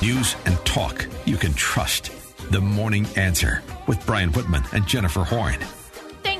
News and talk you can trust. The Morning Answer with Brian Whitman and Jennifer Horn.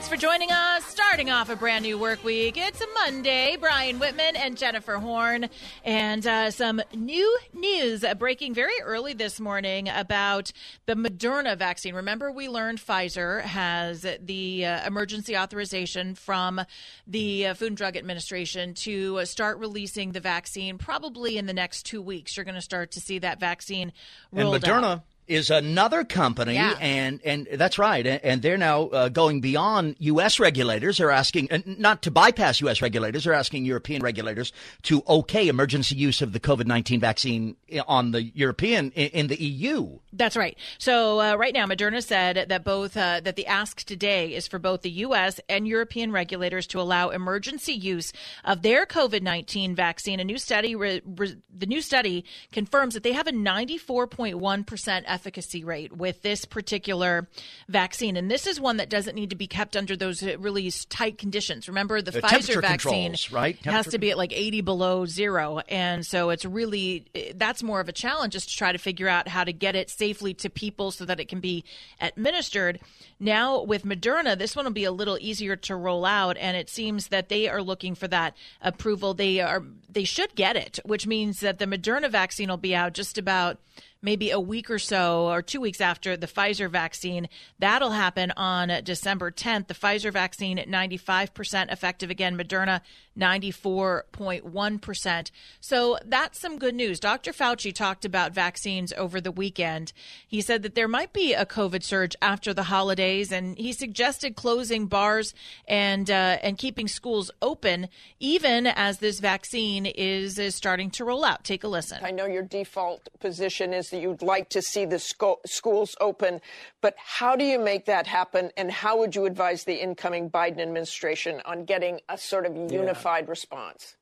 Thanks for joining us. Starting off a brand new work week. It's a Monday. Brian Whitman and Jennifer Horn. And uh, some new news uh, breaking very early this morning about the Moderna vaccine. Remember, we learned Pfizer has the uh, emergency authorization from the uh, Food and Drug Administration to uh, start releasing the vaccine probably in the next two weeks. You're going to start to see that vaccine rolled and Moderna. out is another company, Yeah. and and that's right, and, and they're now uh, going beyond U.S. regulators. They're asking uh, not to bypass U.S. regulators. They're asking European regulators to okay emergency use of the COVID nineteen vaccine on the European in, in the EU. That's right. So uh, right now, Moderna said that both uh, that the ask today is for both the U.S. and European regulators to allow emergency use of their COVID nineteen vaccine. A new study, re, re, the new study confirms that they have a ninety four point one percent efficacy rate with this particular vaccine, and this is one that doesn't need to be kept under those uh, really tight conditions. Remember, the The Pfizer vaccine right? has to be at like 80 below zero. And so it's really, that's more of a challenge is to try to figure out how to get it safely to people so that it can be administered. Now with Moderna, this one will be a little easier to roll out. And it seems that they are looking for that approval. They are, they should get it, which means that the Moderna vaccine will be out just about maybe a week or so or two weeks after the Pfizer vaccine. That'll happen on December 10th. The Pfizer vaccine at 95% effective again, Moderna 94.1%. So that's some good news. Dr. Fauci talked about vaccines over the weekend. He said that there might be a COVID surge after the holidays, and he suggested closing bars and uh, and keeping schools open even as this vaccine is, is starting to roll out. Take a listen. I know your default position is that you'd like to see the sco- schools open, but how do you make that happen? And how would you advise the incoming Biden administration on getting a sort of unified response?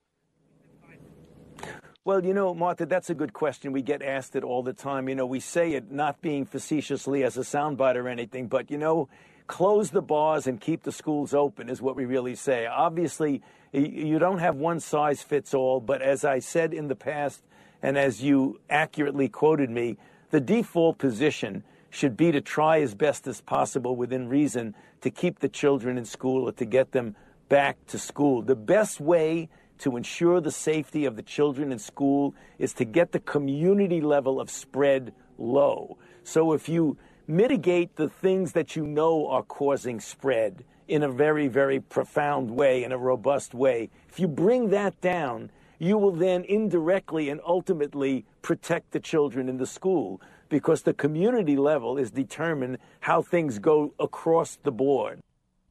Well, you know, Martha, that's a good question. We get asked it all the time. You know, we say it not being facetiously as a soundbite or anything, but, you know, close the bars and keep the schools open is what we really say. Obviously, you don't have one size fits all, but as I said in the past, and as you accurately quoted me, the default position should be to try as best as possible within reason to keep the children in school or to get them back to school. The best way to ensure the safety of the children in school is to get the community level of spread low. So if you mitigate the things that you know are causing spread in a very, very profound way, in a robust way, if you bring that down, you will then indirectly and ultimately protect the children in the school because the community level is determined how things go across the board.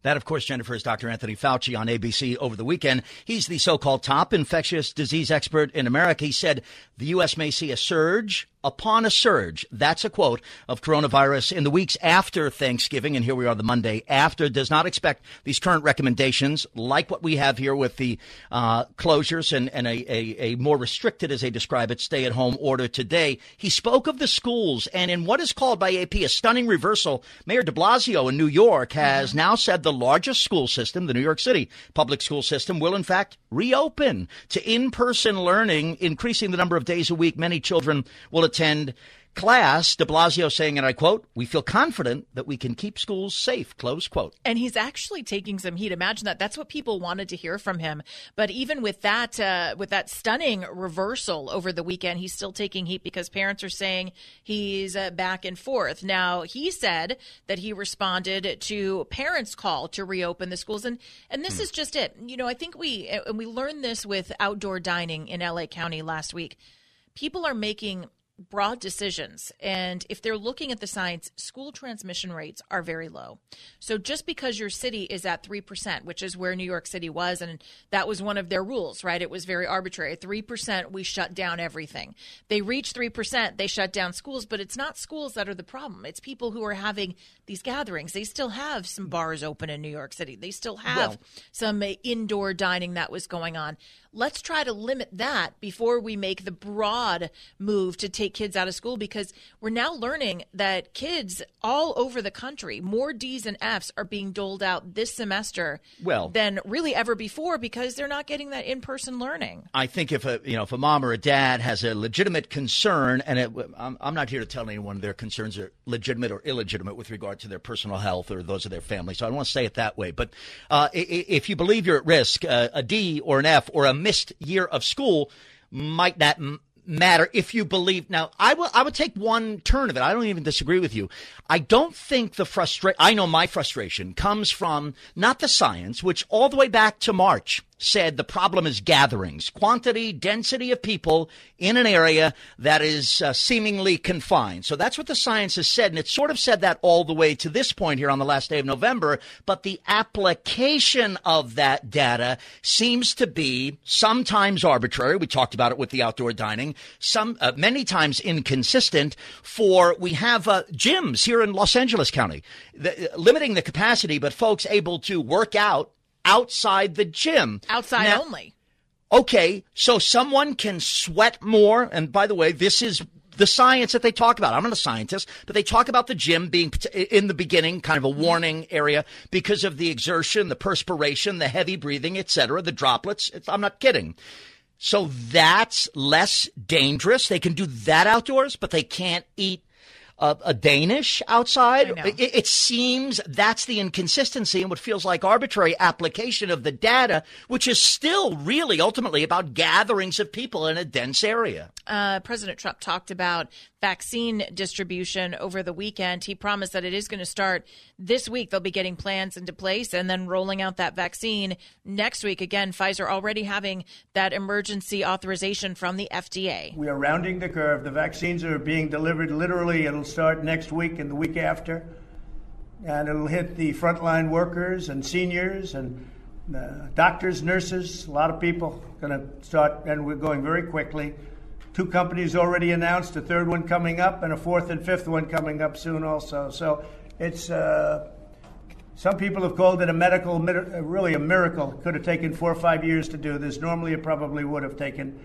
That, of course, Jennifer, is Dr. Anthony Fauci on ABC over the weekend. He's the so called top infectious disease expert in America. He said the U.S. may see a surge upon a surge. That's a quote of coronavirus in the weeks after Thanksgiving. And here we are the Monday after. Does not expect these current recommendations, like what we have here with the uh, closures and, and a, a, a more restricted, as they describe it, stay at home order today. He spoke of the schools and in what is called by AP a stunning reversal, Mayor de Blasio in New York has now said the largest school system, the New York City public school system, will in fact reopen to in person learning, increasing the number of days a week many children will attend class. De Blasio saying, and I quote, we feel confident that we can keep schools safe, close quote. and he's actually taking some heat. Imagine that. That's what people wanted to hear from him. But even with that, uh, with that stunning reversal over the weekend, he's still taking heat because parents are saying he's uh, back and forth. Now he said that he responded to parents' call to reopen the schools, and and this is just it. You know, I think we and we learned this with outdoor dining in L.A. County last week. People are making broad decisions. And if they're looking at the science, school transmission rates are very low. So just because your city is at 3%, which is where New York City was, and that was one of their rules, right? It was very arbitrary. 3%, we shut down everything. They reach 3%, they shut down schools, but it's not schools that are the problem. It's people who are having these gatherings. They still have some bars open in New York City, they still have well, some indoor dining that was going on let's try to limit that before we make the broad move to take kids out of school because we're now learning that kids all over the country, more D's and F's are being doled out this semester well, than really ever before because they're not getting that in-person learning. I think if a you know if a mom or a dad has a legitimate concern, and it, I'm, I'm not here to tell anyone their concerns are legitimate or illegitimate with regard to their personal health or those of their family, so I don't want to say it that way. But uh, if you believe you're at risk, uh, a D or an F or a missed year of school might not m- matter if you believe. Now, I will. I would take one turn of it. I don't even disagree with you. I don't think the frustration. I know my frustration comes from not the science, which all the way back to March said the problem is gatherings, quantity, density of people in an area that is uh, seemingly confined. So that's what the science has said. And it sort of said that all the way to this point here on the last day of November. But the application of that data seems to be sometimes arbitrary. We talked about it with the outdoor dining, some, uh, many times inconsistent for we have uh, gyms here in Los Angeles County, the, limiting the capacity, but folks able to work out outside the gym. Outside now, only. Okay, so someone can sweat more. And by the way, this is the science that they talk about. I'm not a scientist, but they talk about the gym being in the beginning kind of a warning area because of the exertion, the perspiration, the heavy breathing, etc., the droplets. It's, I'm not kidding. So that's less dangerous. They can do that outdoors, but they can't eat a, a Danish outside. It, it, seems that's the inconsistency and what feels like arbitrary application of the data, which is still really ultimately about gatherings of people in a dense area. Uh, President Trump talked about vaccine distribution over the weekend. He promised that it is going to start this week. They'll be getting plans into place and then rolling out that vaccine next week. Again, Pfizer already having that emergency authorization from the FDA. We are rounding the curve. The vaccines are being delivered literally. It'll start next week and the week after. And it'll hit the frontline workers and seniors and uh, doctors, nurses, a lot of people going to start, and we're going very quickly. Two companies already announced, a third one coming up, and a fourth and fifth one coming up soon also. So it's uh, some people have called it a medical, really a miracle. Could have taken four or five years to do this. Normally, it probably would have taken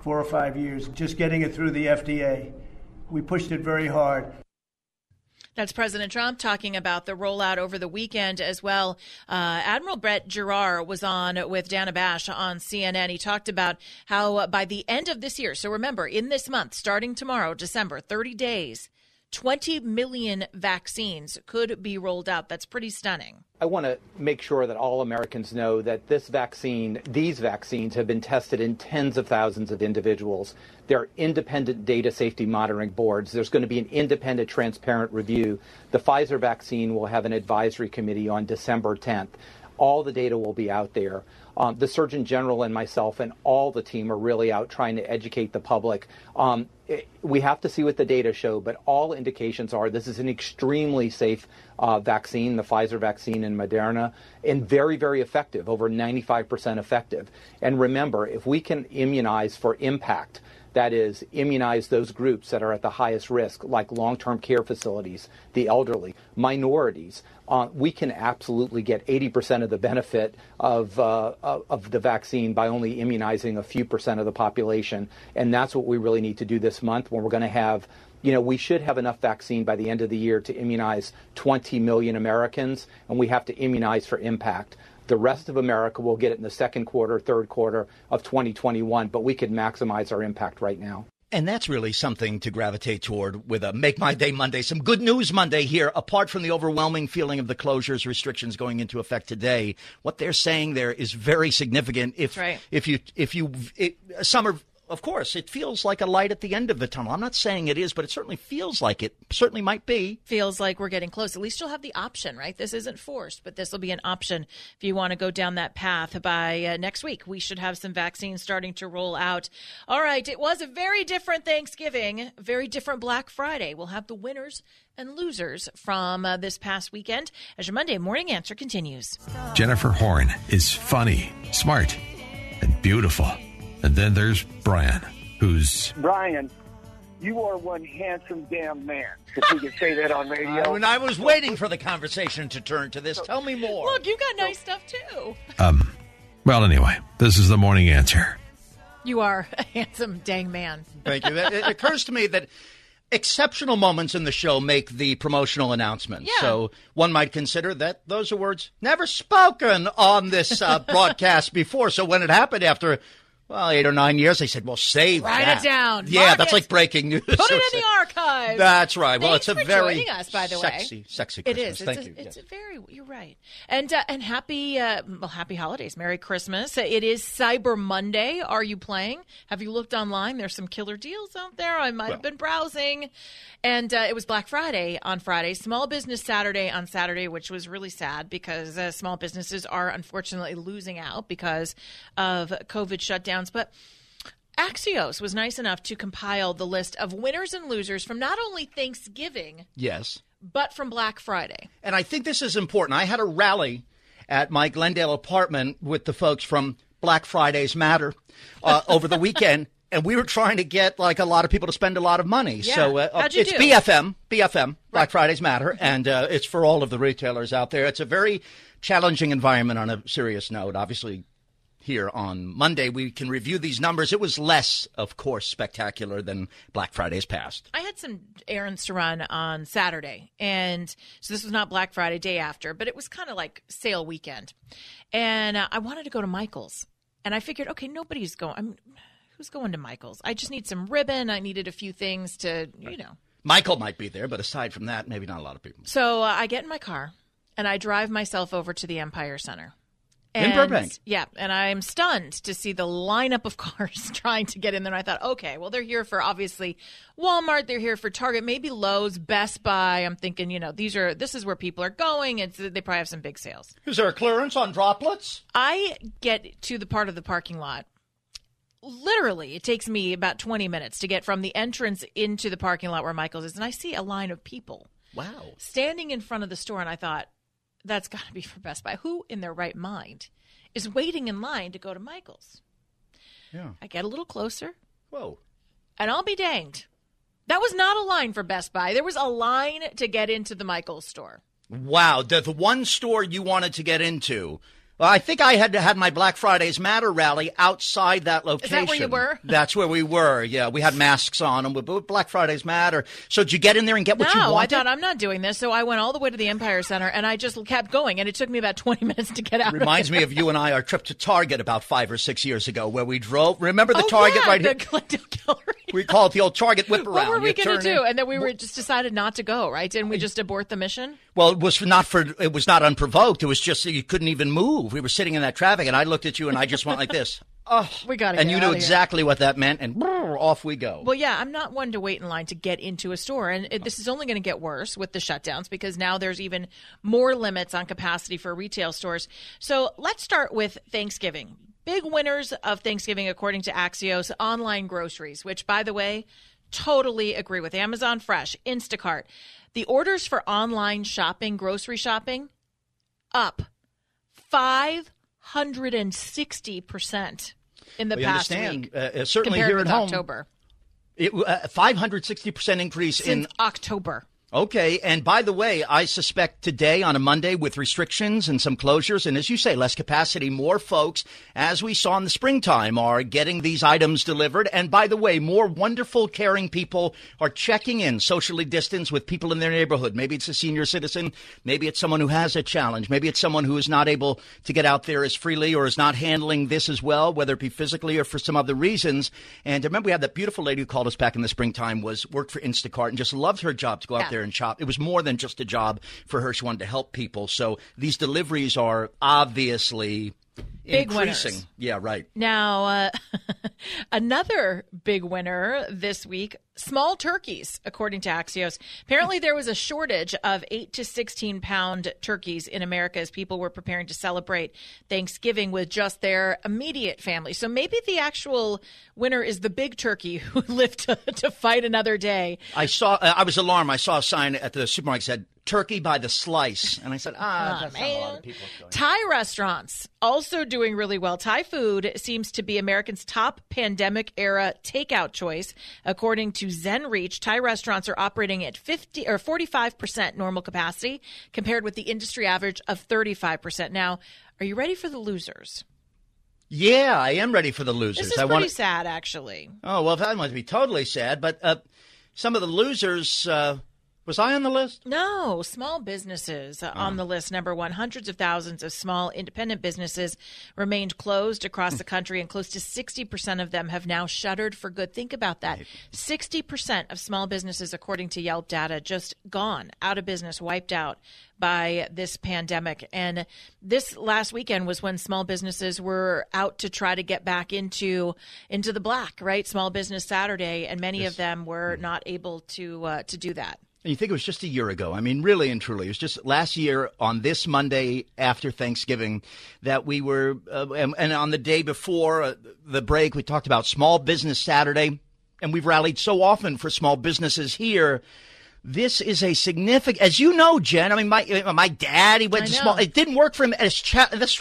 four or five years just getting it through the FDA. We pushed it very hard. That's President Trump talking about the rollout over the weekend as well. Uh, Admiral Brett Giroir was on with Dana Bash on CNN. He talked about how by the end of this year, so remember, in this month, starting tomorrow, December, 30 days, 20 million vaccines could be rolled out. That's pretty stunning. I want to make sure that all Americans know that this vaccine, these vaccines, have been tested in tens of thousands of individuals. There are independent data safety monitoring boards. There's going to be an independent, transparent review. The Pfizer vaccine will have an advisory committee on December 10th. All the data will be out there. Um, the Surgeon General and myself and all the team are really out trying to educate the public. Um, it, we have to see what the data show, but all indications are this is an extremely safe uh, vaccine, the Pfizer vaccine and Moderna, and very, very effective, over 95% effective. And remember, if we can immunize for impact, that is, immunize those groups that are at the highest risk, like long term care facilities, the elderly, minorities. Uh, we can absolutely get 80% of the benefit of, uh, of the vaccine by only immunizing a few percent of the population. And that's what we really need to do this month when we're going to have you know, we should have enough vaccine by the end of the year to immunize 20 million Americans, and we have to immunize for impact. The rest of America will get it in the second quarter, third quarter of 2021, but we could maximize our impact right now. And that's really something to gravitate toward with a Make My Day Monday. Some good news Monday here, apart from the overwhelming feeling of the closures, restrictions going into effect today. What they're saying there is very significant. If, right. if you, if you, it, summer of course, it feels like a light at the end of the tunnel. I'm not saying it is, but it certainly feels like it. Certainly might be. Feels like we're getting close. At least you'll have the option, right? This isn't forced, but this will be an option if you want to go down that path. By uh, next week, we should have some vaccines starting to roll out. All right, it was a very different Thanksgiving, very different Black Friday. We'll have the winners and losers from uh, this past weekend as your Monday morning answer continues. Jennifer Horn is funny, smart, and beautiful. And then there's Brian, who's Brian, you are one handsome damn man. If we can say that on radio. Uh, when I was waiting for the conversation to turn to this, tell me more. Look, you got nice stuff too. um. Well, anyway, this is the morning answer. You are a handsome dang man. Thank you. It, it occurs to me that exceptional moments in the show make the promotional announcement. Yeah. So one might consider that those are words never spoken on this uh, broadcast before. So when it happened after. Well, eight or nine years, they said, "Well, save that. Write that." it down. Yeah, Mark that's it. like breaking news. Put it in the archive. That's right. Well, Thanks it's a very us, by the way. sexy, sexy Christmas. is. Thank it's you. a, It's Yes. a very. You're right. And uh, and happy uh, well happy holidays, Merry Christmas. It is Cyber Monday. Are you playing? Have you looked online? There's some killer deals out there. I might have been browsing, and uh, it was Black Friday on Friday, Small Business Saturday on Saturday, which was really sad because uh, small businesses are unfortunately losing out because of COVID but. Axios was nice enough to compile the list of winners and losers from not only Thanksgiving, yes. but from Black Friday. And I think this is important. I had a rally at my Glendale apartment with the folks from Black Fridays Matter uh, over the weekend. And we were trying to get like a lot of people to spend a lot of money. Yeah. So uh, you it's do? BFM, BFM, Black Fridays Matter, and uh, it's for all of the retailers out there. It's a very challenging environment on a serious note. Obviously, here on Monday we can review these numbers. It was less, of course, spectacular than Black Fridays past. I had some errands to run on Saturday, and so this was not Black Friday day after, but it was kind of like sale weekend, and uh, I wanted to go to Michael's, and I figured, okay, nobody's going. I'm, who's going to Michael's? I just need some ribbon. I needed a few things to, you know. Michael might be there, but aside from that, maybe not a lot of people. So uh, I get in my car and I drive myself over to the Empire Center. In And- Burbank. Yeah, and I'm stunned to see the lineup of cars trying to get in there. And I thought, okay, well, they're here for obviously Walmart, they're here for Target, maybe Lowe's, Best Buy. I'm thinking, you know, these are this is where people are going. It's they probably have some big sales. Is there a clearance on droplets? I get to the part of the parking lot. Literally, it takes me about 20 minutes to get from the entrance into the parking lot where Michael's is, and I see a line of people Wow. standing in front of the store, and I thought, that's got to be for Best Buy. Who in their right mind is waiting in line to go to Michael's? Yeah. I get a little closer, Whoa. and I'll be danged. That was not a line for Best Buy. There was a line to get into the Michael's store. Wow. The, the one store you wanted to get into. Well, I think I had had my Black Fridays Matter rally outside that location. Is that where you were? That's where we were. Yeah, we had masks on and but Black Fridays Matter. So did you get in there and get what you no, I thought I'm not doing this, so I went all the way to the Empire Center, and I just kept going, and it took me about 20 minutes to get out. Reminds of me of you and I, our trip to Target about five or six years ago, where we drove. Remember the Oh, Target yeah, right the here? Gallery. We call it the old Target whip around. What were we going to do? And then we were just decided not to go, right? Didn't we just abort the mission? Well, it was not for. It was not unprovoked. It was just that you couldn't even move. We were sitting in that traffic, and I looked at you, and I just went like this. Oh, We got to and you knew exactly what that meant, and brrr, off we go. Well, yeah, I'm not one to wait in line to get into a store. And it, this is only going to get worse with the shutdowns because now there's even more limits on capacity for retail stores. So let's start with Thanksgiving. Big winners of Thanksgiving, according to Axios, online groceries, which, by the way, totally agree with Amazon Fresh, Instacart. The orders for online shopping, grocery shopping, up 560% in the we past understand. week. Uh, uh, certainly compared here with at home, October. it, uh, 560% increase Since in October. Okay, and by the way, I suspect today on a Monday with restrictions and some closures, and as you say, less capacity, more folks, as we saw in the springtime, are getting these items delivered. And by the way, more wonderful, caring people are checking in socially distanced with people in their neighborhood. Maybe it's a senior citizen, maybe it's someone who has a challenge, maybe it's someone who is not able to get out there as freely or is not handling this as well, whether it be physically or for some other reasons. And remember we had that beautiful lady who called us back in the springtime, was worked for Instacart and just loved her job to go out Yeah. There and shop. It was more than just a job for her. She wanted to help people. So these deliveries are obviously Big increasing. winners. Yeah, right. Now, uh, another big winner this week small turkeys, according to Axios. Apparently, there was a shortage of 8 to 16 pound turkeys in America as people were preparing to celebrate Thanksgiving with just their immediate family. So maybe the actual winner is the big turkey who lived to, to fight another day. I saw. Uh, I was alarmed. I saw a sign at the supermarket that said "turkey by the slice," and I said, "Ah, that's not a lot of people." Thai restaurants also doing really well. Thai food seems to be Americans' top pandemic era takeout choice, according to ZenReach. Thai restaurants are operating at 50 or 45% normal capacity compared with the industry average of 35%. Now, are you ready for the losers? Yeah, I am ready for the losers. This is I pretty want. sad, actually. Oh well, that must be totally sad. But uh, some of the losers. Uh, was I on the list? No, small businesses uh, on the list. Number one, hundreds of thousands of small independent businesses remained closed across the country, and close to 60% of them have now shuttered for good. Think about that. 60% of small businesses, according to Yelp data, just gone, out of business, wiped out by this pandemic. And this last weekend was when small businesses were out to try to get back into into the black, right? Small Business Saturday, and many of them were not able to uh, to do that. And you think it was just a year ago. I mean, really and truly, it was just last year on this Monday after Thanksgiving that we were, uh, and, and on the day before uh, the break, we talked about Small Business Saturday, and we've rallied so often for small businesses here. This is a significant, as you know, Jen. I mean, my my dad, he went to small. It didn't work for him as cha- this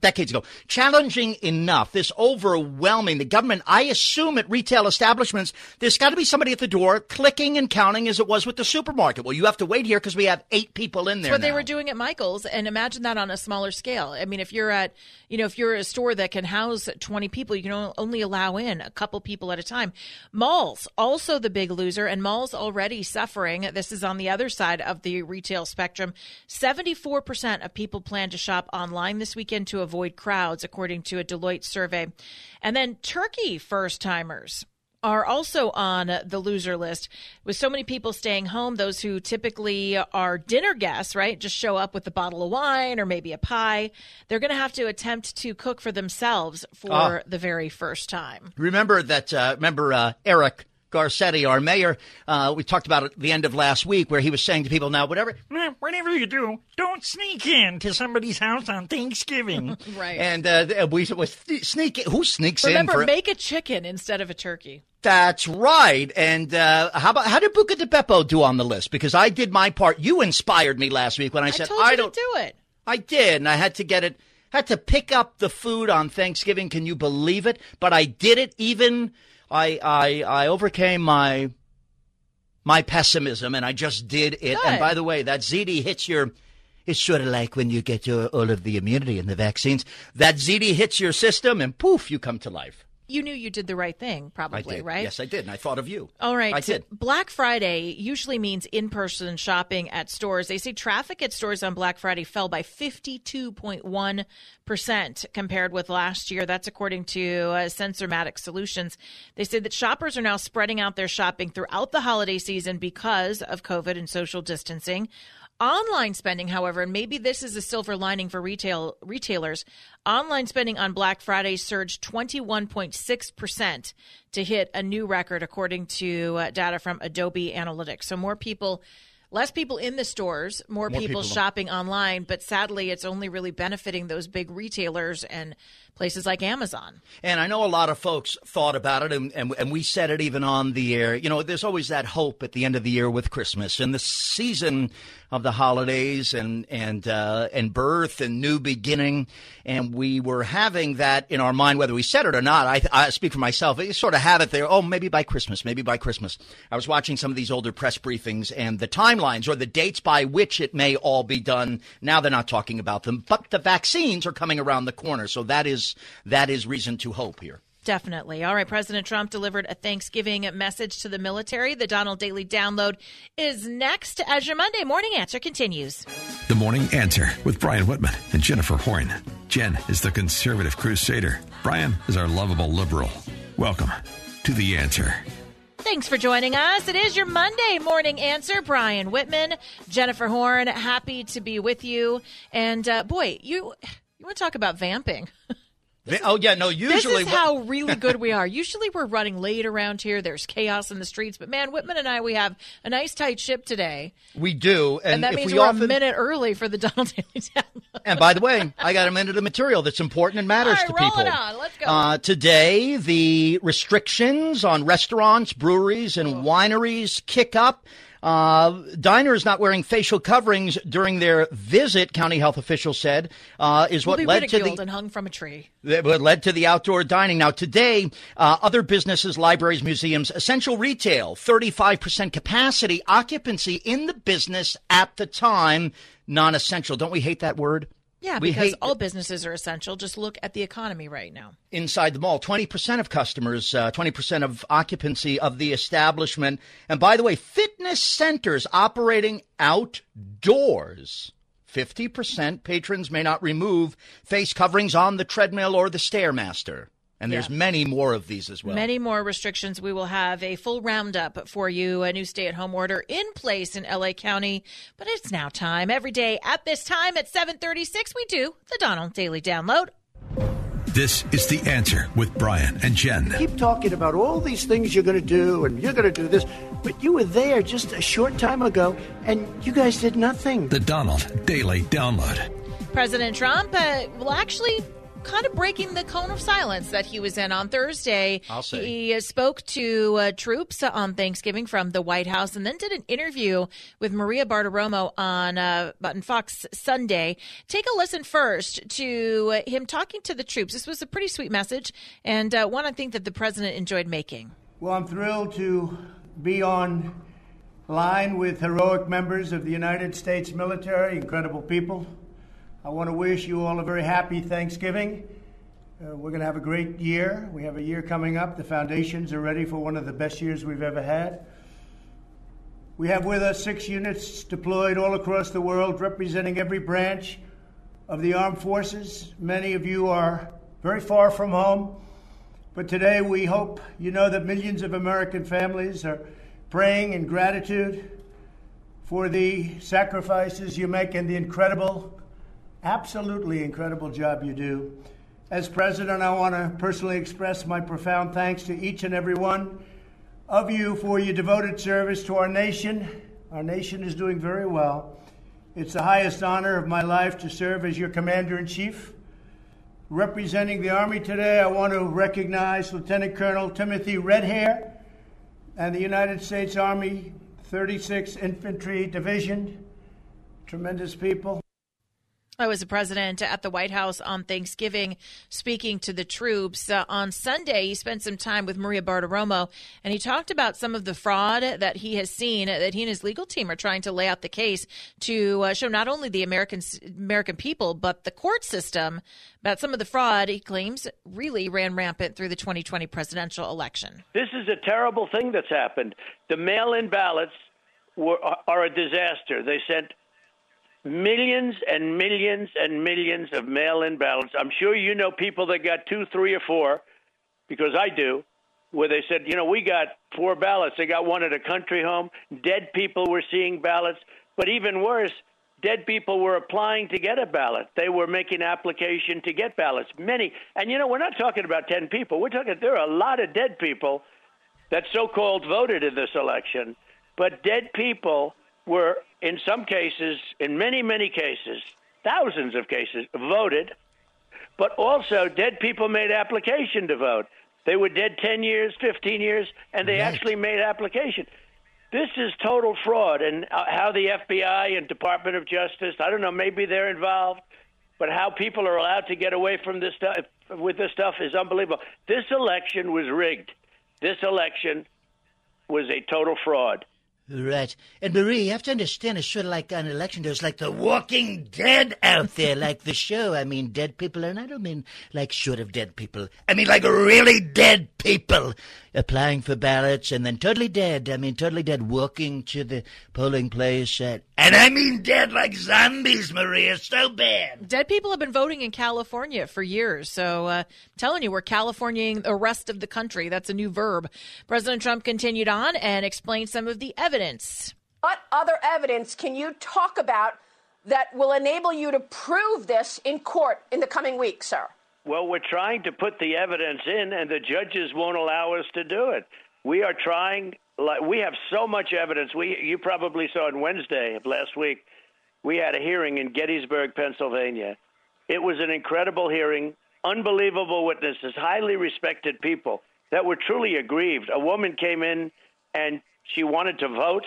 decades ago. Challenging enough. This overwhelming. The government. I assume at retail establishments, there's got to be somebody at the door clicking and counting as it was with the supermarket. Well, you have to wait here because we have eight people in there. That's what they were doing at Michael's, and imagine that on a smaller scale. I mean, if you're at, you know, if you're a store that can house 20 people, you can only allow in a couple people at a time. Malls, also the big loser, and malls already suffering. This is on the other side of the retail spectrum. 74% of people plan to shop online this weekend to avoid crowds, according to a Deloitte survey. And then Turkey first timers are also on the loser list with so many people staying home those who typically are dinner guests right just show up with a bottle of wine or maybe a pie they're going to have to attempt to cook for themselves for Ah. the very first time Remember that? Uh, remember uh, Eric Garcetti, our mayor? Uh, we talked about it at the end of last week, where he was saying to people, "Now, whatever, Whatever you do, don't sneak in to somebody's house on Thanksgiving. right and uh, we was sneak. Who sneaks remember in for? make a chicken instead of a turkey That's right. And uh, how about how did Buca di Beppo do on the list? Because I did my part. You inspired me last week when I, i said told you I don't. do it I did, and I had to get it. Had to pick up the food on Thanksgiving. Can you believe it? But I did it. Even I I I overcame my my pessimism, and I just did it. And by the way, that ziti hits your. It's sort of like when you get your, all of the immunity and the vaccines. That ziti hits your system, and poof, you come to life. You knew you did the right thing probably right Yes, I did, and I thought of you. All right. I so did. Black Friday usually means in person shopping at stores. They say traffic at stores on Black Friday fell by 52.1% compared with last year. That's according to uh, Sensormatic Solutions. They say that shoppers are now spreading out their shopping throughout the holiday season because of COVID and social distancing. Online spending, however, and maybe this is a silver lining for retail retailers, online spending on Black Friday surged 21.6% to hit a new record according to uh, data from Adobe Analytics. So more people less people in the stores, more, More people, people. shopping online, but sadly it's only really benefiting those big retailers and places like Amazon. And I know a lot of folks thought about it, and, and, and we said it even on the air. You know, there's always that hope at the end of the year with Christmas and the season of the holidays and and uh, and birth and new beginning. And we were having that in our mind, whether we said it or not. I, I speak for myself. I sort of have it there. Oh, maybe by Christmas, maybe by Christmas. I was watching some of these older press briefings and the timelines or the dates by which it may all be done. Now they're not talking about them, but the vaccines are coming around the corner. So that is that is reason to hope here. Definitely. All right. President Trump delivered a Thanksgiving message to the military. The Donald Daily Download is next as your Monday morning answer continues. The Morning Answer with Brian Whitman and Jennifer Horn. Jen is the conservative crusader. Brian is our lovable liberal. Welcome to The Answer. Thanks for joining us. It is your Monday morning answer. Brian Whitman, Jennifer Horn, happy to be with you. And uh, boy, you You want to talk about vamping? oh yeah, no. Usually, this is how really good we are. Usually, we're running late around here. There's chaos in the streets, but man, Whitman and I, we have a nice tight ship today. we do, and, And, that if means we are often, a minute early for the Donald Daily Download. And by the way, I got a minute of material that's important and matters All to right, roll people. it on. Let's go. Uh, today, the restrictions on restaurants, breweries, and wineries kick up. Uh, diners not wearing facial coverings during their visit, county health officials said, uh, is what led to the and hung from a tree. what led to the outdoor dining. Now, today, uh, other businesses, libraries, museums, essential retail, 35% capacity, occupancy in the business at the time, non essential. Don't we hate that word? Yeah, we because hate all businesses are essential. Just look at the economy right now. inside the mall. 20% of customers, uh, 20% of occupancy of the establishment. And by the way, fitness centers operating outdoors. 50% patrons may not remove face coverings on the treadmill or the Stairmaster. And there's Yeah. many more of these as well. Many more restrictions. We will have a full roundup for you. A new stay at home order in place in LA County. But it's now time. Every day at this time at 736, we do the Donald Daily Download. This is The Answer with Brian and Jen. keep talking about all these things you're going to do and you're going to do this, but you were there just a short time ago and you guys did nothing. The Donald Daily Download. President Trump, uh, well, actually, kind of breaking the cone of silence that he was in on Thursday. I'll say. He uh, spoke to uh, troops on Thanksgiving from the White House and then did an interview with Maria Bartiromo on uh, Button Fox Sunday. Take a listen first to uh, him talking to the troops. This was a pretty sweet message and uh, one I think that the president enjoyed making. Well, I'm thrilled to be on line with heroic members of the United States military, incredible people. I want to wish you all a very happy Thanksgiving. Uh, we're going to have a great year. We have a year coming up. The foundations are ready for one of the best years we've ever had. We have with us six units deployed all across the world, representing every branch of the armed forces. Many of you are very far from home. But today we hope you know that millions of American families are praying in gratitude for the sacrifices you make and the incredible, absolutely incredible job you do. As president, I want to personally express my profound thanks to each and every one of you for your devoted service to our nation. Our nation is doing very well. It's the highest honor of my life to serve as your commander in chief. Representing the Army today, I want to recognize Lieutenant Colonel Timothy Redhair and the United States Army 36th Infantry Division. Tremendous people. I was the president at the White House on Thanksgiving speaking to the troops. Uh, on Sunday, he spent some time with Maria Bartiromo and he talked about some of the fraud that he has seen, that he and his legal team are trying to lay out the case to uh, show not only the American, American people, but the court system about some of the fraud he claims really ran rampant through the 2020 presidential election. This is a terrible thing that's happened. The mail in ballots were, are a disaster. They sent millions and millions and millions of mail in ballots. I'm sure you know people that got two, three, or four, because I do, where they said, you know, we got four ballots. They got one at a country home. Dead people were seeing ballots. But even worse, dead people were applying to get a ballot. They were making application to get ballots. Many. And, you know, we're not talking about 10 people. We're talking, there are a lot of dead people that so called voted in this election. But dead people were, in some cases, in many, many cases, thousands of cases, voted, but also dead people made application to vote. They were dead 10 years, 15 years, and they actually made application. This is total fraud, and uh, how the FBI and Department of Justice, I don't know, maybe they're involved, but how people are allowed to get away from this stuff with this stuff is unbelievable. This election was rigged. This election was a total fraud. Right. And Marie, you have to understand it's sort of like on election day, it's like the walking dead out there, like the show. I mean, dead people, and I don't mean like sort of dead people. I mean like really dead people applying for ballots and then totally dead. I mean, totally dead, walking to the polling place. At, and I mean dead like zombies, Maria. So bad. Dead people have been voting in California for years. So, uh, I'm telling you, we're Californiaing the rest of the country. That's a new verb. President Trump continued on and explained some of the evidence. What other evidence can you talk about that will enable you to prove this in court in the coming weeks, sir? Well, we're trying to put the evidence in, and the judges won't allow us to do it. We are trying. Like, We have so much evidence. We, you probably saw on Wednesday of last week, we had a hearing in Gettysburg, Pennsylvania. It was an incredible hearing, unbelievable witnesses, highly respected people that were truly aggrieved. A woman came in and she wanted to vote,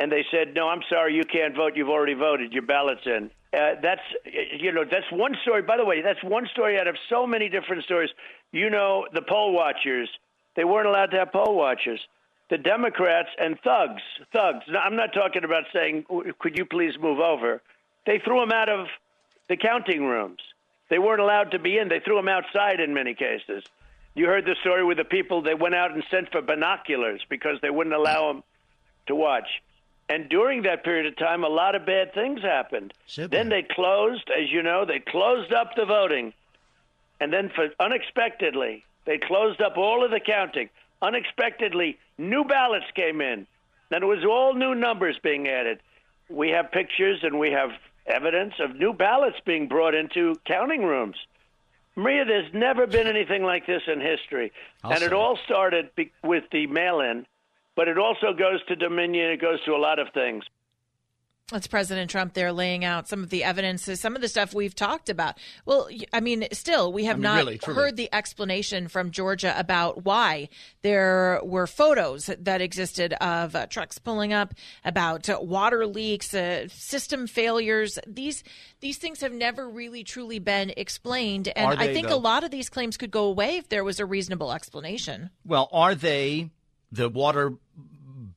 and they said, "No, I'm sorry, you can't vote. You've already voted. Your ballot's in." Uh, that's you know that's one story. By the way, that's one story out of so many different stories. You know, the poll watchers they weren't allowed to have poll watchers. The Democrats and thugs, thugs. Now, I'm not talking about saying, "Could you please move over?" They threw them out of the counting rooms. They weren't allowed to be in. They threw them outside in many cases. You heard the story with the people they went out and sent for binoculars because they wouldn't allow them to watch. And during that period of time, a lot of bad things happened. Super. Then they closed, as you know, they closed up the voting. And then, for unexpectedly, they closed up all of the counting. Unexpectedly, new ballots came in. And it was all new numbers being added. We have pictures and we have evidence of new ballots being brought into counting rooms. Maria, there's never been anything like this in history. I'll and it all started be- with the mail in, but it also goes to Dominion, it goes to a lot of things. That's President Trump there laying out some of the evidence, some of the stuff we've talked about. Well, I mean, still, we have I mean, not really, heard the explanation from Georgia about why there were photos that existed of uh, trucks pulling up, about uh, water leaks, uh, system failures. These these things have never really truly been explained, and Are I think though? a lot of these claims could go away if there was a reasonable explanation. Well, are they the water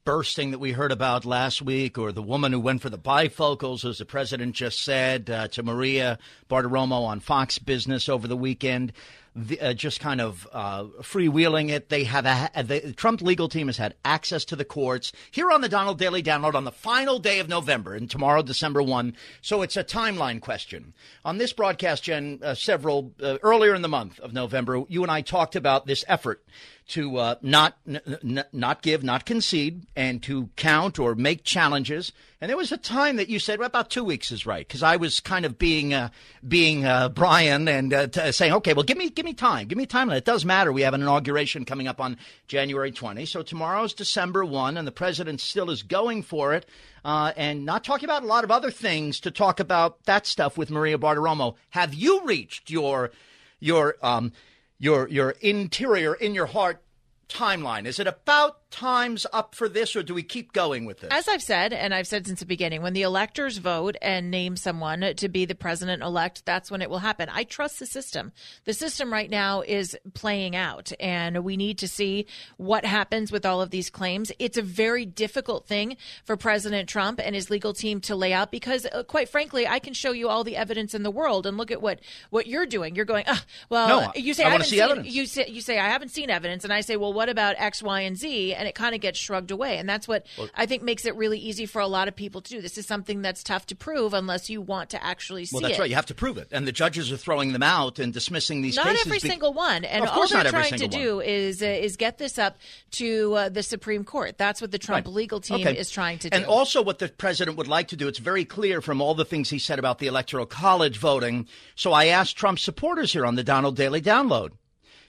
bursting that we heard about last week, or the woman who went for the bifocals, as the president just said uh, to Maria Bartiromo on Fox Business over the weekend? The, uh, just kind of uh, freewheeling it. They have a, the Trump legal team has had access to the courts here on the Donald Daily Download on the final day of November, and tomorrow, December one. So it's a timeline question. On this broadcast, Jen, uh, several uh, earlier in the month of November, you and I talked about this effort to uh, not n- not give, not concede, and to count or make challenges. And there was a time that you said well, about two weeks is right because I was kind of being uh, being uh, Brian and uh, t- saying, okay, well, give me give me time, give me time. It does matter. We have an inauguration coming up on January 20, so tomorrow's December one, and the president still is going for it. Uh, and not talking about a lot of other things to talk about that stuff with Maria Bartiromo. Have you reached your your um, your your interior in your heart timeline? Is it about times up for this, or do we keep going with this? As I've said, and I've said since the beginning, when the electors vote and name someone to be the president elect, that's when it will happen. I trust the system. The system right now is playing out, and we need to see what happens with all of these claims. It's a very difficult thing for President Trump and his legal team to lay out because, uh, quite frankly, I can show you all the evidence in the world, and look at what what you're doing. You're going, "Ah, well, No, you say I I, haven't see seen evidence." you say you say I haven't seen evidence, and I say, well, what about X, Y, and Z? And it kind of gets shrugged away, and that's what I think makes it really easy for a lot of people to do. This is something that's tough to prove unless you want to actually see well, that's it. right. You have to prove it, and the judges are throwing them out and dismissing these Not cases. every be- single one, and Of all they're not trying to single do is uh, is get this up to uh, the Supreme Court. That's what the Trump Right. legal team Okay. is trying to do. And also, what the president would like to do, it's very clear from all the things he said about the Electoral College voting. So I asked Trump supporters here on the Donald Daily Download,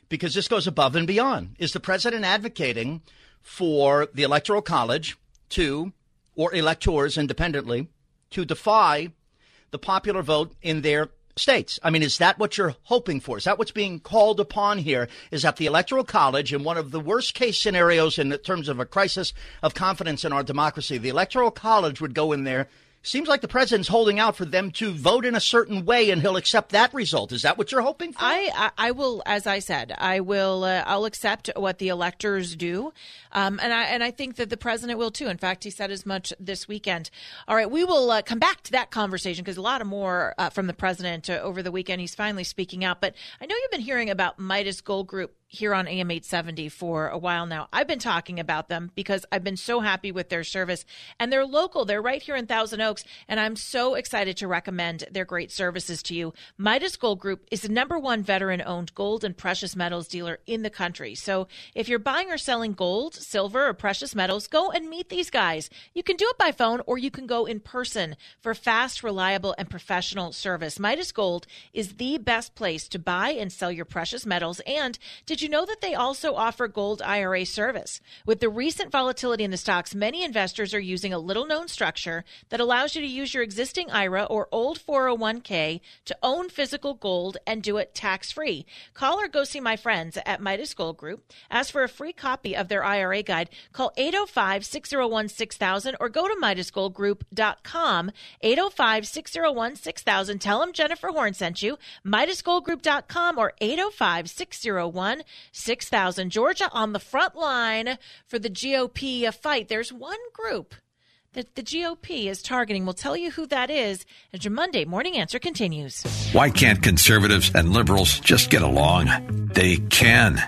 because this goes above and beyond. Is the president advocating for the Electoral College to, or electors independently, to defy the popular vote in their states. I mean, is that what you're hoping for? Is that what's being called upon here? Is that the Electoral College, in one of the worst case scenarios in terms of a crisis of confidence in our democracy, the Electoral College would go in there. Seems like the president's holding out for them to vote in a certain way, and he'll accept that result. Is that what you're hoping for? I, I I will, as I said, I will. Uh, I'll accept what the electors do, um, and I and I think that the president will too. In fact, he said as much this weekend. All right, we will uh, come back to that conversation because a lot of more uh, from the president uh, over the weekend. He's finally speaking out. But I know you've been hearing about Midas Gold Group here on AM 870 for a while now. I've been talking about them because I've been so happy with their service and they're local. They're right here in Thousand Oaks and I'm so excited to recommend their great services to you. Midas Gold Group is the number one veteran owned gold and precious metals dealer in the country. So if you're buying or selling gold, silver, or precious metals, go and meet these guys. You can do it by phone or you can go in person for fast, reliable, and professional service. Midas Gold is the best place to buy and sell your precious metals. And did you know that they also offer gold IRA service? With the recent volatility in the stocks, many investors are using a little known structure that allows you to use your existing IRA or old 401k to own physical gold and do it tax free. Call or go see my friends at Midas Gold Group. Ask for a free copy of their IRA guide. Call 805 601 6000 or go to MidasGoldGroup.com. 805 601 6000. Tell them Jennifer Horn sent you. MidasGoldGroup.com or 805 601 6000. Georgia on the front line for the GOP fight. There's one group that the GOP is targeting. We'll tell you who that is as your Monday morning answer continues. Why can't conservatives and liberals just get along? They can.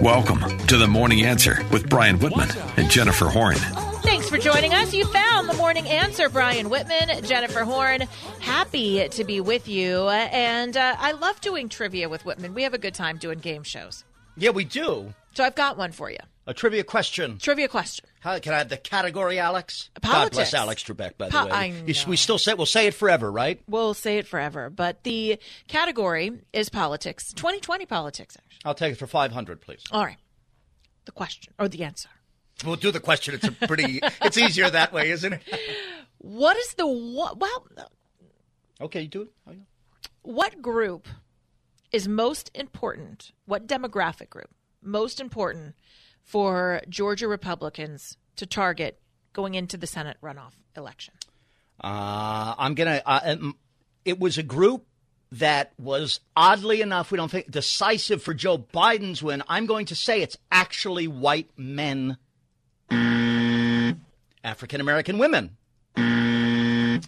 Welcome to the Morning Answer with Brian Whitman and Jennifer Horn. Thanks for joining us. You found the morning answer. Brian Whitman, Jennifer Horn, happy to be with you. And uh, I love doing trivia with Whitman. We have a good time doing game shows. Yeah, we do. So I've got one for you. A trivia question. Trivia question. How, can I have the category, Alex? Politics. God bless Alex Trebek, by the Po- way. I You- We still say we'll say it forever, right? We'll say it forever. But the category is politics, 2020 politics, actually. I'll take it for five hundred, please. All right. The question or the answer. We'll do the question. It's a pretty. it's easier that way, isn't it? What is the what? Well, Okay, you do it. Oh, what group is most important? What demographic group most important for Georgia Republicans to target going into the Senate runoff election? Uh, I'm gonna. Uh, um, it was a group that was oddly enough, we don't think decisive for Joe Biden's win. I'm going to say it's actually white men, African American women. I'm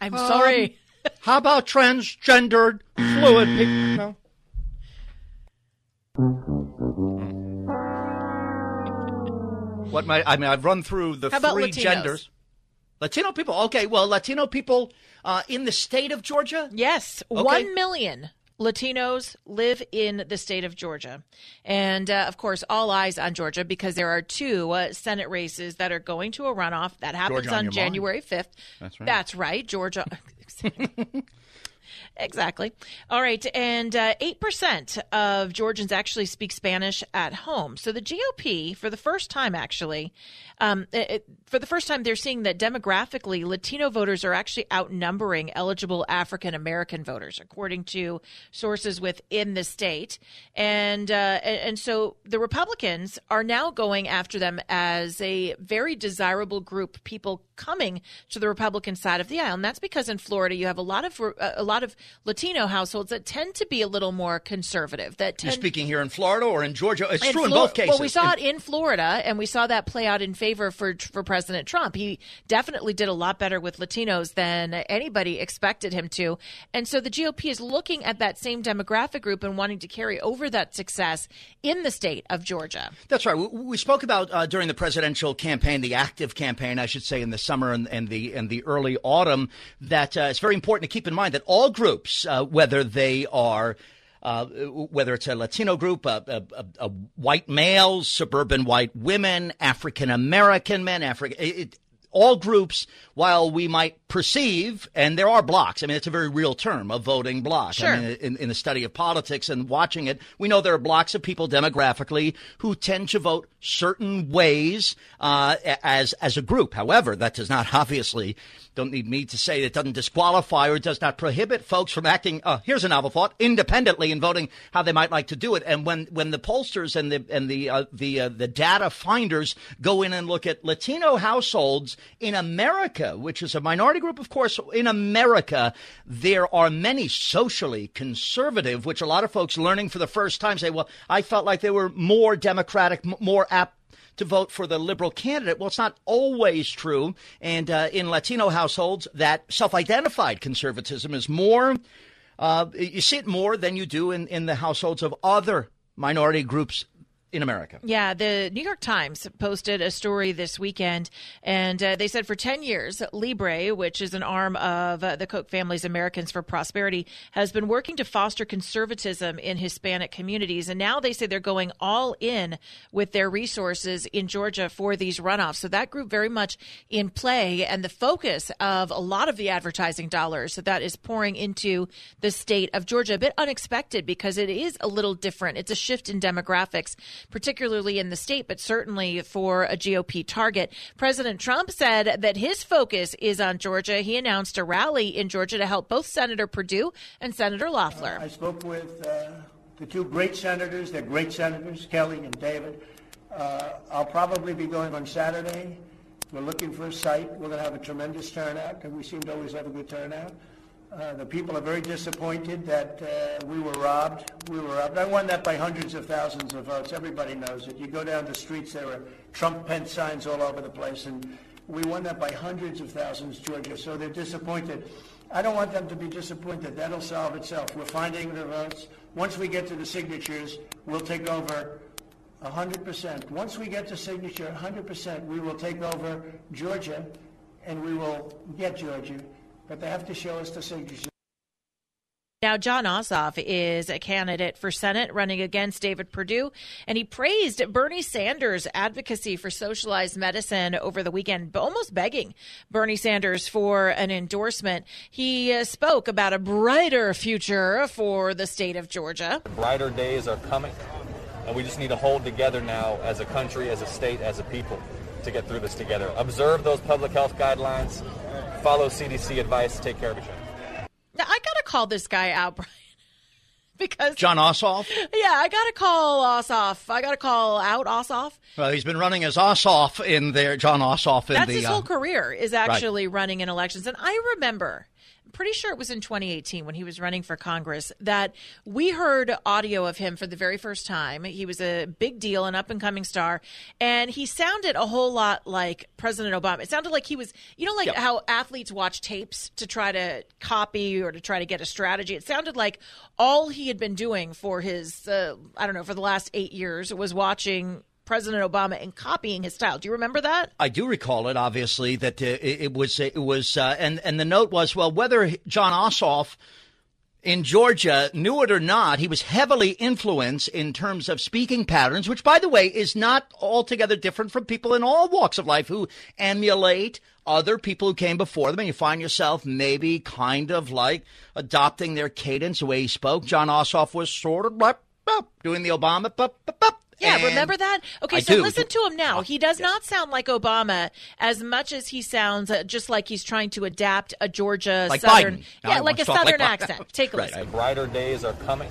Um, sorry. How about transgendered, fluid people? No. What my I mean, I've run through the How three genders. Latino people. Okay, well, Latino people uh, in the state of Georgia. Yes, Okay. one million Latinos live in the state of Georgia, and uh, of course, all eyes on Georgia because there are two uh, Senate races that are going to a runoff that happens Georgia on on, your mind. January fifth. That's right. That's right, Georgia. Exactly. All right. And uh, 8% of Georgians actually speak Spanish at home. So the GOP, for the first time, actually, um, it, for the first time, they're seeing that demographically, Latino voters are actually outnumbering eligible African American voters, according to sources within the state. And, uh, and so the Republicans are now going after them as a very desirable group, people coming to the Republican side of the aisle. And that's because in Florida, you have a lot of a lot of Latino households that tend to be a little more conservative. That You're speaking here in Florida or in Georgia? It's in true in both cases. Well, we saw In- it in Florida, and we saw that play out in favor for for President Trump. He definitely did a lot better with Latinos than anybody expected him to, and so the GOP is looking at that same demographic group and wanting to carry over that success in the state of Georgia. That's right. We, we spoke about uh, during the presidential campaign, the active campaign, I should say, in the summer and, and the and the early autumn. That uh, it's very important to keep in mind that all groups, uh, whether they are uh, whether it's a Latino group, a, a, a, white males, suburban white women, African American men, African. All groups, while we might perceive, and there are blocks. I mean, it's a very real term, a voting block. Sure. I mean, in, in the study of politics and watching it, we know there are blocks of people demographically who tend to vote certain ways uh, as as a group. However, that does not obviously don't need me to say it doesn't disqualify or does not prohibit folks from acting. Uh, here's a novel thought: independently in voting how they might like to do it. And when when the pollsters and the and the uh, the uh, the data finders go in and look at Latino households in America, which is a minority group, of course, in America, there are many socially conservative, which a lot of folks learning for the first time say, well, I felt like they were more democratic, more apt to vote for the liberal candidate. Well, it's not always true. And uh, in Latino households, that self identified conservatism is more, uh, you see it more than you do in, in the households of other minority groups in America. Yeah, the New York Times posted a story this weekend, and uh, they said for 10 years, Libre, which is an arm of uh, the Koch family's Americans for Prosperity, has been working to foster conservatism in Hispanic communities. And now they say they're going all in with their resources in Georgia for these runoffs. So that group very much in play, and the focus of a lot of the advertising dollars that is pouring into the state of Georgia. A bit unexpected because it is a little different. It's a shift in demographics particularly in the state, but certainly for a GOP target. President Trump said that his focus is on Georgia. He announced a rally in Georgia to help both Senator Perdue and Senator Loeffler. I spoke with uh, the two great senators. They're great senators, Kelly and David. Uh, I'll probably be going on Saturday. We're looking for a site. We're going to have a tremendous turnout, and we seem to always have a good turnout. Uh, the people are very disappointed that uh, we were robbed. We were robbed. I won that by hundreds of thousands of votes. Everybody knows it. You go down the streets, there are Trump Pence signs all over the place, and we won that by hundreds of thousands, Georgia. So they're disappointed. I don't want them to be disappointed. That'll solve itself. We're finding the votes. Once we get to the signatures, we'll take over 100%. Once we get to signature 100%, we will take over Georgia, and we will get Georgia but they have to show us the signatures. Now, Jon Ossoff is a candidate for Senate running against David Perdue, and he praised Bernie Sanders' advocacy for socialized medicine over the weekend, almost begging Bernie Sanders for an endorsement. He uh, spoke about a brighter future for the state of Georgia. Brighter days are coming, and we just need to hold together now as a country, as a state, as a people to get through this together. Observe those public health guidelines follow CDC advice, take care of each other. Now, I got to call this guy out, Brian. because Jon Ossoff. Yeah, I got to call Ossoff. I got to call out Ossoff. Well, he's been running as Ossoff in there, John Ossoff in That's the. his whole uh, career is actually right. running in elections, and I remember pretty sure it was in 2018 when he was running for Congress that we heard audio of him for the very first time. He was a big deal, an up and coming star, and he sounded a whole lot like President Obama. It sounded like he was, you know, like yep. how athletes watch tapes to try to copy or to try to get a strategy. It sounded like all he had been doing for his, uh, I don't know, for the last eight years was watching President Obama and copying his style. Do you remember that? I do recall it. Obviously, that uh, it, it, was it was uh, and and the note was well whether Jon Ossoff in Georgia knew it or not, he was heavily influenced in terms of speaking patterns, which, by the way, is not altogether different from people in all walks of life who emulate other people who came before them. And you find yourself maybe kind of like adopting their cadence, the way he spoke. Jon Ossoff was sort of like doing the Obama. Yeah, and remember that? Okay, I so do. listen to him now. He does not sound like Obama as much as he sounds uh, just like he's trying to adapt a Georgia Like southern, Biden. Now yeah, he like a wants to talk southern like Biden. accent. Take a Right. listen. Brighter days are coming.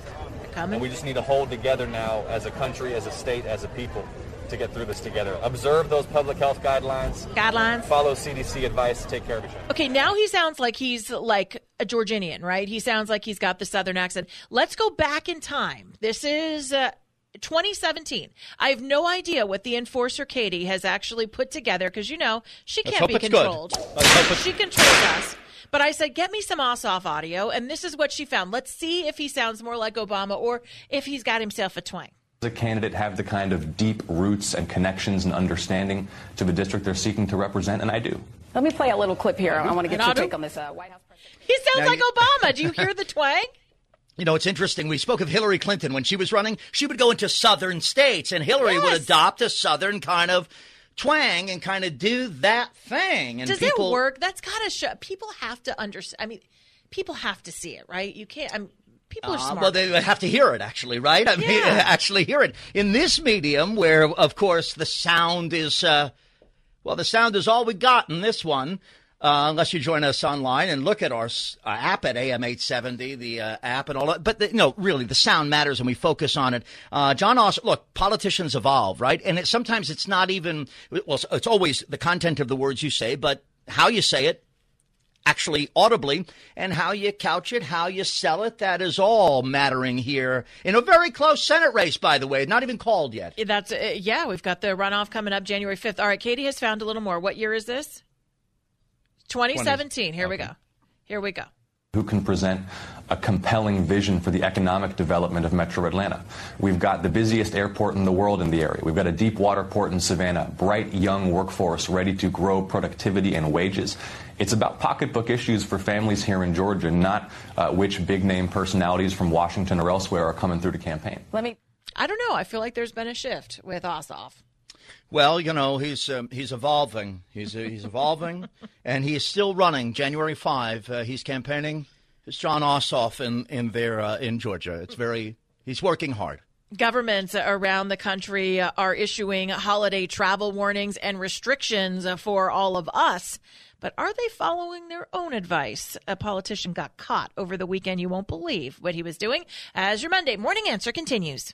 Coming. And we just need to hold together now as a country, as a state, as a people to get through this together. Observe those public health guidelines. Guidelines. Follow CDC advice. To take care of each other. Okay, now he sounds like he's like a Georginian, right? He sounds like he's got the southern accent. Let's go back in time. This is. Uh, 2017. I have no idea what the enforcer Katie has actually put together because you know she can't be controlled. Let's hope She controls us. But I said, get me some Ossoff audio, and this is what she found. Let's see if he sounds more like Obama or if he's got himself a twang. Does a candidate have the kind of deep roots and connections and understanding to the district they're seeking to represent? And I do. Let me play a little clip here. I want to get your take on this uh, White House. He sounds Now like you- Obama. Do you hear the twang? You know, it's interesting. We spoke of Hillary Clinton when she was running. She would go into southern states, and Hillary would adopt a southern kind of twang and kind of do that thing. And Does people, it work? That's got to show. People have to understand. I mean, people have to see it, right? You can't. I'm. People are Uh, smart. well, they have to hear it, actually, right? I mean, Yeah. actually hear it. In this medium, where, of course, the sound is, uh, well, the sound is all we got in this one, uh, unless you join us online and look at our uh, app at AM870, the uh, app and all that. But, the, no, really, the sound matters and we focus on it. Uh, Jon Ossoff, look, politicians evolve, right? And it, sometimes it's not even, well, it's- always the content of the words you say, but how you say it, actually audibly and how you couch it, how you sell it. That is all mattering here in a very close Senate race, by the way, not even called yet. That's uh, yeah. We've got the runoff coming up January fifth. All right, Katie has found a little more. What year is this? 2017. Here we go. Here we go. who can present a compelling vision for the economic development of Metro Atlanta. We've got the busiest airport in the world in the area. We've got a deep water port in Savannah, bright young workforce ready to grow productivity and wages. It's about pocketbook issues for families here in Georgia, not uh, which big name personalities from Washington or elsewhere are coming through to campaign. Let me. I don't know. I feel like there's been a shift with Ossoff. Well, you know, he's um, he's evolving. He's uh, he's evolving, and he is still running. January five, uh, he's campaigning. It's Jon Ossoff in in there uh, in Georgia. It's very he's working hard. Governments around the country are issuing holiday travel warnings and restrictions for all of us. But are they following their own advice? A politician got caught over the weekend. You won't believe what he was doing. As your Monday morning answer continues.